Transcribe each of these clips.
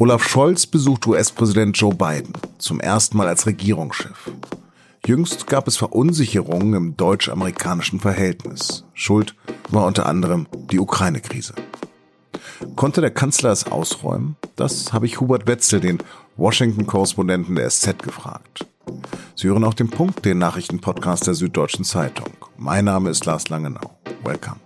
Olaf Scholz besucht US-Präsident Joe Biden zum ersten Mal als Regierungschef. Jüngst gab es Verunsicherungen im deutsch-amerikanischen Verhältnis. Schuld war unter anderem die Ukraine-Krise. Konnte der Kanzler es ausräumen? Das habe ich Hubert Wetzel, den Washington-Korrespondenten der SZ, gefragt. Sie hören auch den Punkt, den Nachrichtenpodcast der Süddeutschen Zeitung. Mein Name ist Lars Langenau. Welcome.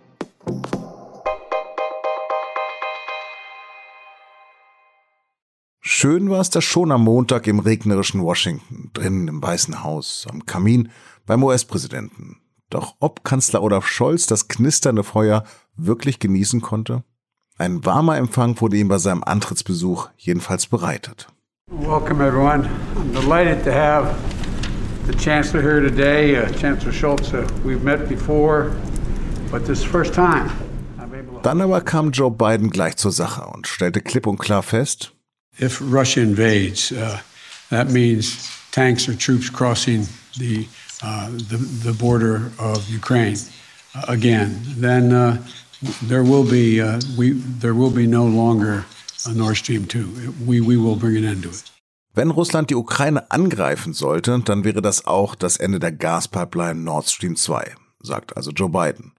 Schön war es da schon am Montag im regnerischen Washington, drinnen im Weißen Haus, am Kamin beim US-Präsidenten. Doch ob Kanzler Olaf Scholz das knisternde Feuer wirklich genießen konnte? Ein warmer Empfang wurde ihm bei seinem Antrittsbesuch jedenfalls bereitet. Welcome everyone. I'm delighted to have the Chancellor here today, uh, Chancellor Schultz. Uh, we've met before, but this first time. Dann aber kam Joe Biden gleich zur Sache und stellte klipp und klar fest, if Russia invades, uh, that means tanks or troops crossing the, uh, the, the, border of Ukraine uh, again. Then uh, there will be uh, we there will be no longer a Nord Stream 2. We, we will bring an end to it. Wenn Russland die Ukraine angreifen sollte, dann wäre das auch das Ende der Gaspipeline Nord Stream 2, sagt also Joe Biden.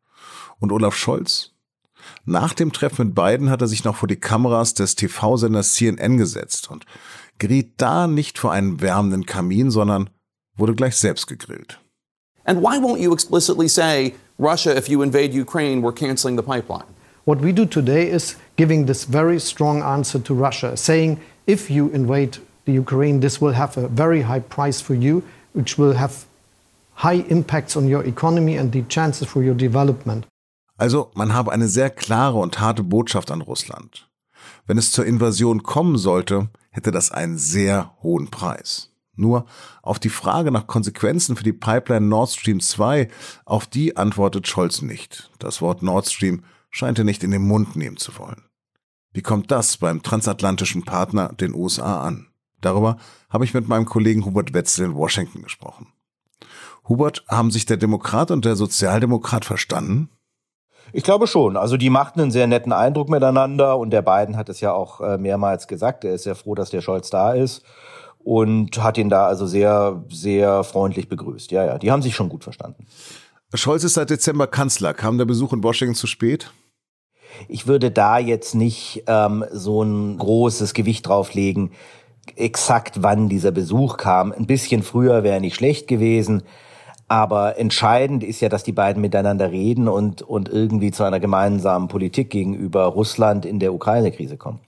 Und Olaf Scholz? Nach dem Treffen mit Biden hat er sich noch vor die Kameras des TV-Senders CNN gesetzt und geriet da nicht vor einen wärmenden Kamin, sondern wurde gleich selbst gegrillt. And why won't you explicitly say, Russia, if you invade Ukraine, we're canceling the pipeline? What we do today is giving this very strong answer to Russia, saying, if you invade the Ukraine, this will have a very high price for you, which will have high impacts on your economy and the chances for your development. Also man habe eine sehr klare und harte Botschaft an Russland. Wenn es zur Invasion kommen sollte, hätte das einen sehr hohen Preis. Nur auf die Frage nach Konsequenzen für die Pipeline Nord Stream 2, auf die antwortet Scholz nicht. Das Wort Nord Stream scheint er nicht in den Mund nehmen zu wollen. Wie kommt das beim transatlantischen Partner, den USA, an? Darüber habe ich mit meinem Kollegen Hubert Wetzel in Washington gesprochen. Hubert, haben sich der Demokrat und der Sozialdemokrat verstanden? Ich glaube schon. Also die machten einen sehr netten Eindruck miteinander und der beiden hat es ja auch äh, mehrmals gesagt. Er ist sehr froh, dass der Scholz da ist und hat ihn da also sehr, sehr freundlich begrüßt. Ja, ja, die haben sich schon gut verstanden. Scholz ist seit Dezember Kanzler. Kam der Besuch in Washington zu spät? Ich würde da jetzt nicht ähm, so ein großes Gewicht drauflegen, exakt wann dieser Besuch kam. Ein bisschen früher wäre nicht schlecht gewesen. Aber entscheidend ist ja, dass die beiden miteinander reden und, und irgendwie zu einer gemeinsamen Politik gegenüber Russland in der Ukraine-Krise kommen.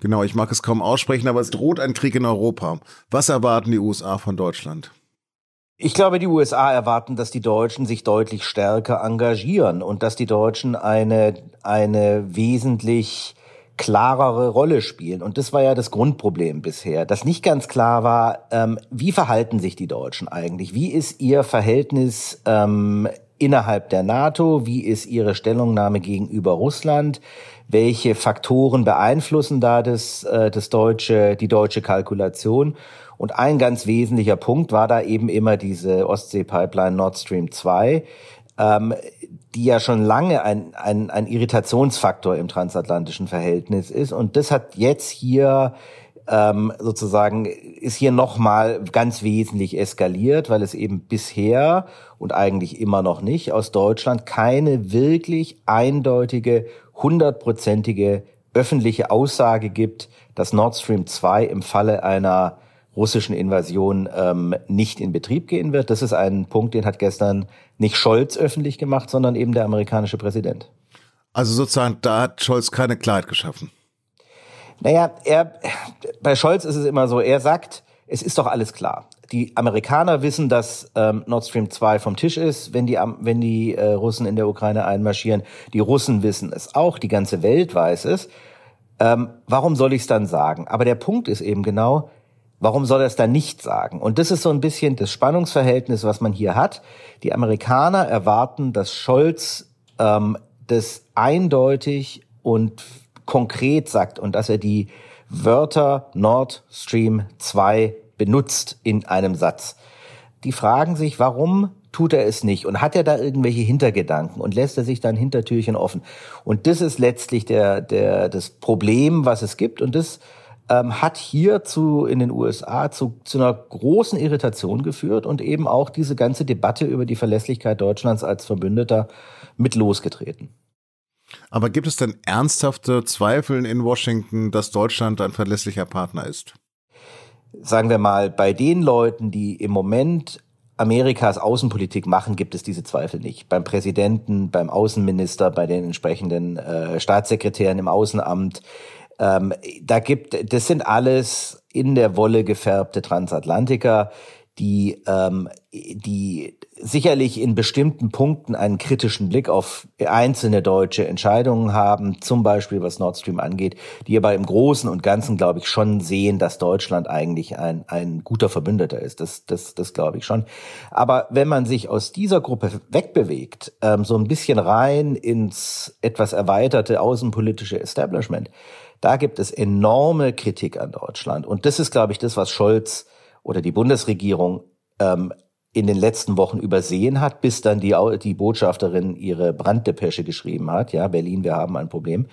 Genau, ich mag es kaum aussprechen, aber es droht ein Krieg in Europa. Was erwarten die USA von Deutschland? Ich glaube, die USA erwarten, dass die Deutschen sich deutlich stärker engagieren und dass die Deutschen eine, eine wesentlich klarere Rolle spielen. Und das war ja das Grundproblem bisher, dass nicht ganz klar war, ähm, wie verhalten sich die Deutschen eigentlich? Wie ist ihr Verhältnis ähm, innerhalb der NATO? Wie ist ihre Stellungnahme gegenüber Russland? Welche Faktoren beeinflussen da das, äh, das deutsche, die deutsche Kalkulation? Und ein ganz wesentlicher Punkt war da eben immer diese Ostsee-Pipeline Nord Stream 2, ähm, die ja schon lange ein, ein, ein Irritationsfaktor im transatlantischen Verhältnis ist. Und das hat jetzt hier ähm, sozusagen, ist hier nochmal ganz wesentlich eskaliert, weil es eben bisher und eigentlich immer noch nicht aus Deutschland keine wirklich eindeutige, hundertprozentige öffentliche Aussage gibt, dass Nord Stream 2 im Falle einer russischen Invasion ähm, nicht in Betrieb gehen wird. Das ist ein Punkt, den hat gestern nicht Scholz öffentlich gemacht, sondern eben der amerikanische Präsident. Also sozusagen, da hat Scholz keine Klarheit geschaffen. Naja, er, bei Scholz ist es immer so, er sagt, es ist doch alles klar. Die Amerikaner wissen, dass ähm, Nord Stream 2 vom Tisch ist, wenn die, wenn die äh, Russen in der Ukraine einmarschieren. Die Russen wissen es auch, die ganze Welt weiß es. Ähm, warum soll ich es dann sagen? Aber der Punkt ist eben genau, Warum soll er es dann nicht sagen? Und das ist so ein bisschen das Spannungsverhältnis, was man hier hat. Die Amerikaner erwarten, dass Scholz ähm, das eindeutig und konkret sagt und dass er die Wörter Nord Stream 2 benutzt in einem Satz. Die fragen sich, warum tut er es nicht? Und hat er da irgendwelche Hintergedanken und lässt er sich dann Hintertürchen offen? Und das ist letztlich der, der, das Problem, was es gibt. Und das ähm, hat hier zu, in den USA zu, zu einer großen Irritation geführt und eben auch diese ganze Debatte über die Verlässlichkeit Deutschlands als Verbündeter mit losgetreten. Aber gibt es denn ernsthafte Zweifel in Washington, dass Deutschland ein verlässlicher Partner ist? Sagen wir mal, bei den Leuten, die im Moment Amerikas Außenpolitik machen, gibt es diese Zweifel nicht. Beim Präsidenten, beim Außenminister, bei den entsprechenden äh, Staatssekretären im Außenamt. Ähm, da gibt, das sind alles in der Wolle gefärbte Transatlantiker, die, ähm, die sicherlich in bestimmten Punkten einen kritischen Blick auf einzelne deutsche Entscheidungen haben, zum Beispiel was Nord Stream angeht, die aber im Großen und Ganzen, glaube ich, schon sehen, dass Deutschland eigentlich ein, ein guter Verbündeter ist. Das, das, das glaube ich schon. Aber wenn man sich aus dieser Gruppe wegbewegt, ähm, so ein bisschen rein ins etwas erweiterte außenpolitische Establishment, da gibt es enorme Kritik an Deutschland. Und das ist, glaube ich, das, was Scholz oder die Bundesregierung ähm, in den letzten Wochen übersehen hat, bis dann die, die Botschafterin ihre Branddepesche geschrieben hat. Ja, Berlin, wir haben ein Problem.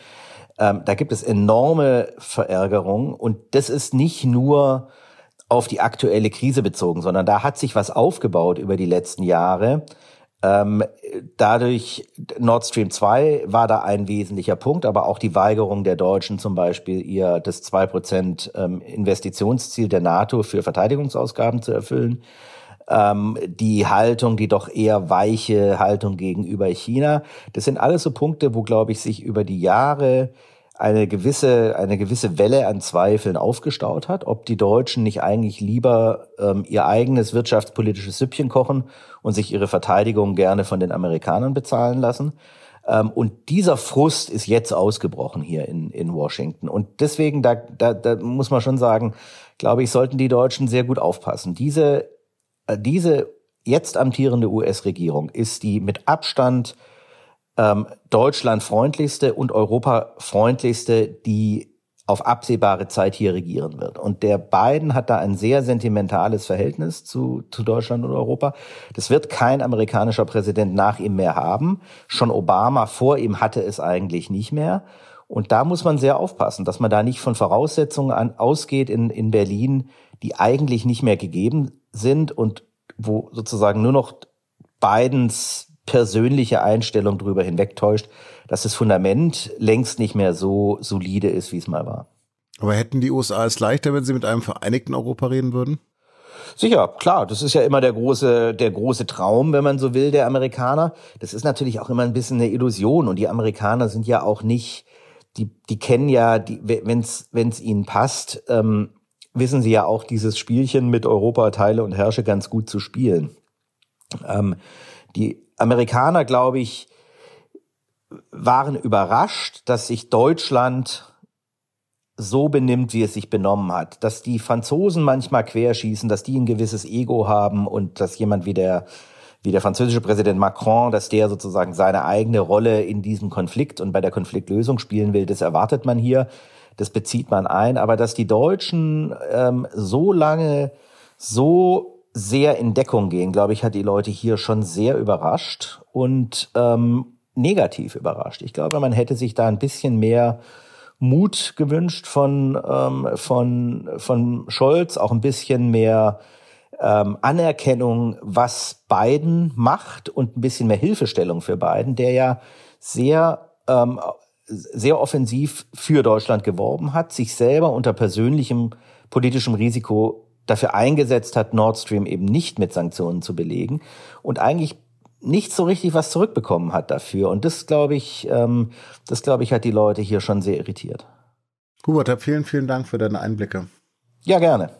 Ähm, da gibt es enorme Verärgerung und das ist nicht nur auf die aktuelle Krise bezogen, sondern da hat sich was aufgebaut über die letzten Jahre, ähm, dadurch, Nord Stream 2 war da ein wesentlicher Punkt, aber auch die Weigerung der Deutschen zum Beispiel, ihr das 2% ähm, Investitionsziel der NATO für Verteidigungsausgaben zu erfüllen. Ähm, die Haltung, die doch eher weiche Haltung gegenüber China. Das sind alles so Punkte, wo, glaube ich, sich über die Jahre eine gewisse, eine gewisse Welle an Zweifeln aufgestaut hat, ob die Deutschen nicht eigentlich lieber ähm, ihr eigenes wirtschaftspolitisches Süppchen kochen und sich ihre Verteidigung gerne von den Amerikanern bezahlen lassen. Ähm, und dieser Frust ist jetzt ausgebrochen hier in, in Washington. Und deswegen, da, da, da muss man schon sagen, glaube ich, sollten die Deutschen sehr gut aufpassen. Diese, äh, diese jetzt amtierende US-Regierung ist die mit Abstand ähm, deutschlandfreundlichste und europafreundlichste, die auf absehbare Zeit hier regieren wird. Und der Biden hat da ein sehr sentimentales Verhältnis zu, zu Deutschland und Europa. Das wird kein amerikanischer Präsident nach ihm mehr haben. Schon Obama vor ihm hatte es eigentlich nicht mehr. Und da muss man sehr aufpassen, dass man da nicht von Voraussetzungen an, ausgeht in, in Berlin, die eigentlich nicht mehr gegeben sind und wo sozusagen nur noch Bidens persönliche Einstellung darüber hinwegtäuscht, dass das Fundament längst nicht mehr so solide ist, wie es mal war. Aber hätten die USA es leichter, wenn sie mit einem vereinigten Europa reden würden? Sicher, klar, das ist ja immer der große, der große Traum, wenn man so will, der Amerikaner. Das ist natürlich auch immer ein bisschen eine Illusion und die Amerikaner sind ja auch nicht, die, die kennen ja, wenn es wenn es ihnen passt, ähm, wissen sie ja auch dieses Spielchen mit Europa teile und herrsche ganz gut zu spielen. Ähm, die Amerikaner, glaube ich, waren überrascht, dass sich Deutschland so benimmt, wie es sich benommen hat. Dass die Franzosen manchmal querschießen, dass die ein gewisses Ego haben und dass jemand wie der, wie der französische Präsident Macron, dass der sozusagen seine eigene Rolle in diesem Konflikt und bei der Konfliktlösung spielen will, das erwartet man hier, das bezieht man ein. Aber dass die Deutschen ähm, so lange so sehr in Deckung gehen, glaube ich, hat die Leute hier schon sehr überrascht und ähm, negativ überrascht. Ich glaube, man hätte sich da ein bisschen mehr Mut gewünscht von, ähm, von, von Scholz, auch ein bisschen mehr ähm, Anerkennung, was Biden macht und ein bisschen mehr Hilfestellung für Biden, der ja sehr, ähm, sehr offensiv für Deutschland geworben hat, sich selber unter persönlichem politischem Risiko dafür eingesetzt hat, Nord Stream eben nicht mit Sanktionen zu belegen und eigentlich nicht so richtig was zurückbekommen hat dafür. Und das glaube ich, ähm, das glaube ich, hat die Leute hier schon sehr irritiert. Hubert, vielen, vielen Dank für deine Einblicke. Ja, gerne.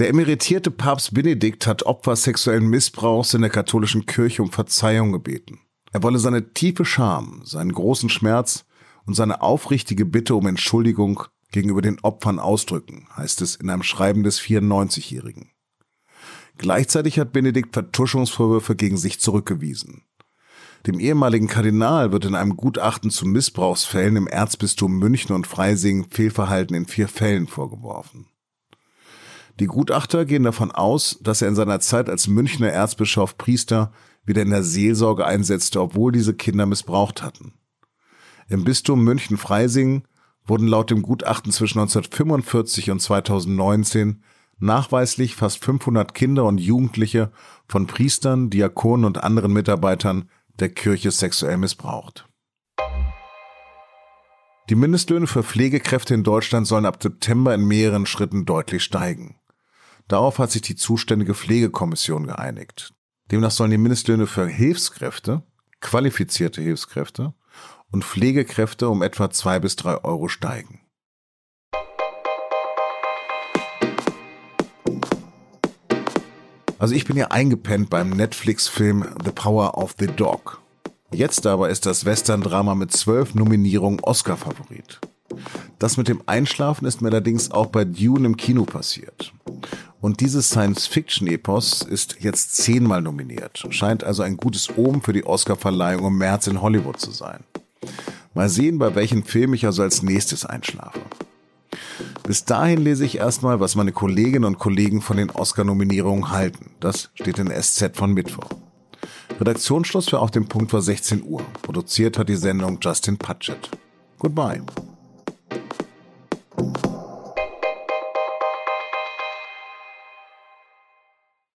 Der emeritierte Papst Benedikt hat Opfer sexuellen Missbrauchs in der katholischen Kirche um Verzeihung gebeten. Er wolle seine tiefe Scham, seinen großen Schmerz und seine aufrichtige Bitte um Entschuldigung gegenüber den Opfern ausdrücken, heißt es in einem Schreiben des 94-Jährigen. Gleichzeitig hat Benedikt Vertuschungsvorwürfe gegen sich zurückgewiesen. Dem ehemaligen Kardinal wird in einem Gutachten zu Missbrauchsfällen im Erzbistum München und Freising Fehlverhalten in vier Fällen vorgeworfen. Die Gutachter gehen davon aus, dass er in seiner Zeit als Münchner Erzbischof Priester wieder in der Seelsorge einsetzte, obwohl diese Kinder missbraucht hatten. Im Bistum München-Freising wurden laut dem Gutachten zwischen 1945 und 2019 nachweislich fast 500 Kinder und Jugendliche von Priestern, Diakonen und anderen Mitarbeitern der Kirche sexuell missbraucht. Die Mindestlöhne für Pflegekräfte in Deutschland sollen ab September in mehreren Schritten deutlich steigen. Darauf hat sich die zuständige Pflegekommission geeinigt. Demnach sollen die Mindestlöhne für Hilfskräfte, qualifizierte Hilfskräfte und Pflegekräfte um etwa zwei bis drei Euro steigen. Also ich bin ja eingepennt beim Netflix-Film The Power of the Dog. Jetzt aber ist das Western-Drama mit zwölf Nominierungen Oscar-Favorit. Das mit dem Einschlafen ist mir allerdings auch bei Dune im Kino passiert. Und dieses Science-Fiction-Epos ist jetzt zehnmal nominiert. Scheint also ein gutes Omen für die Oscar-Verleihung im März in Hollywood zu sein. Mal sehen, bei welchem Film ich also als nächstes einschlafe. Bis dahin lese ich erstmal, was meine Kolleginnen und Kollegen von den Oscar-Nominierungen halten. Das steht in SZ von Mittwoch. Redaktionsschluss für Auf dem Punkt war 16 Uhr. Produziert hat die Sendung Justin Patchett. Goodbye.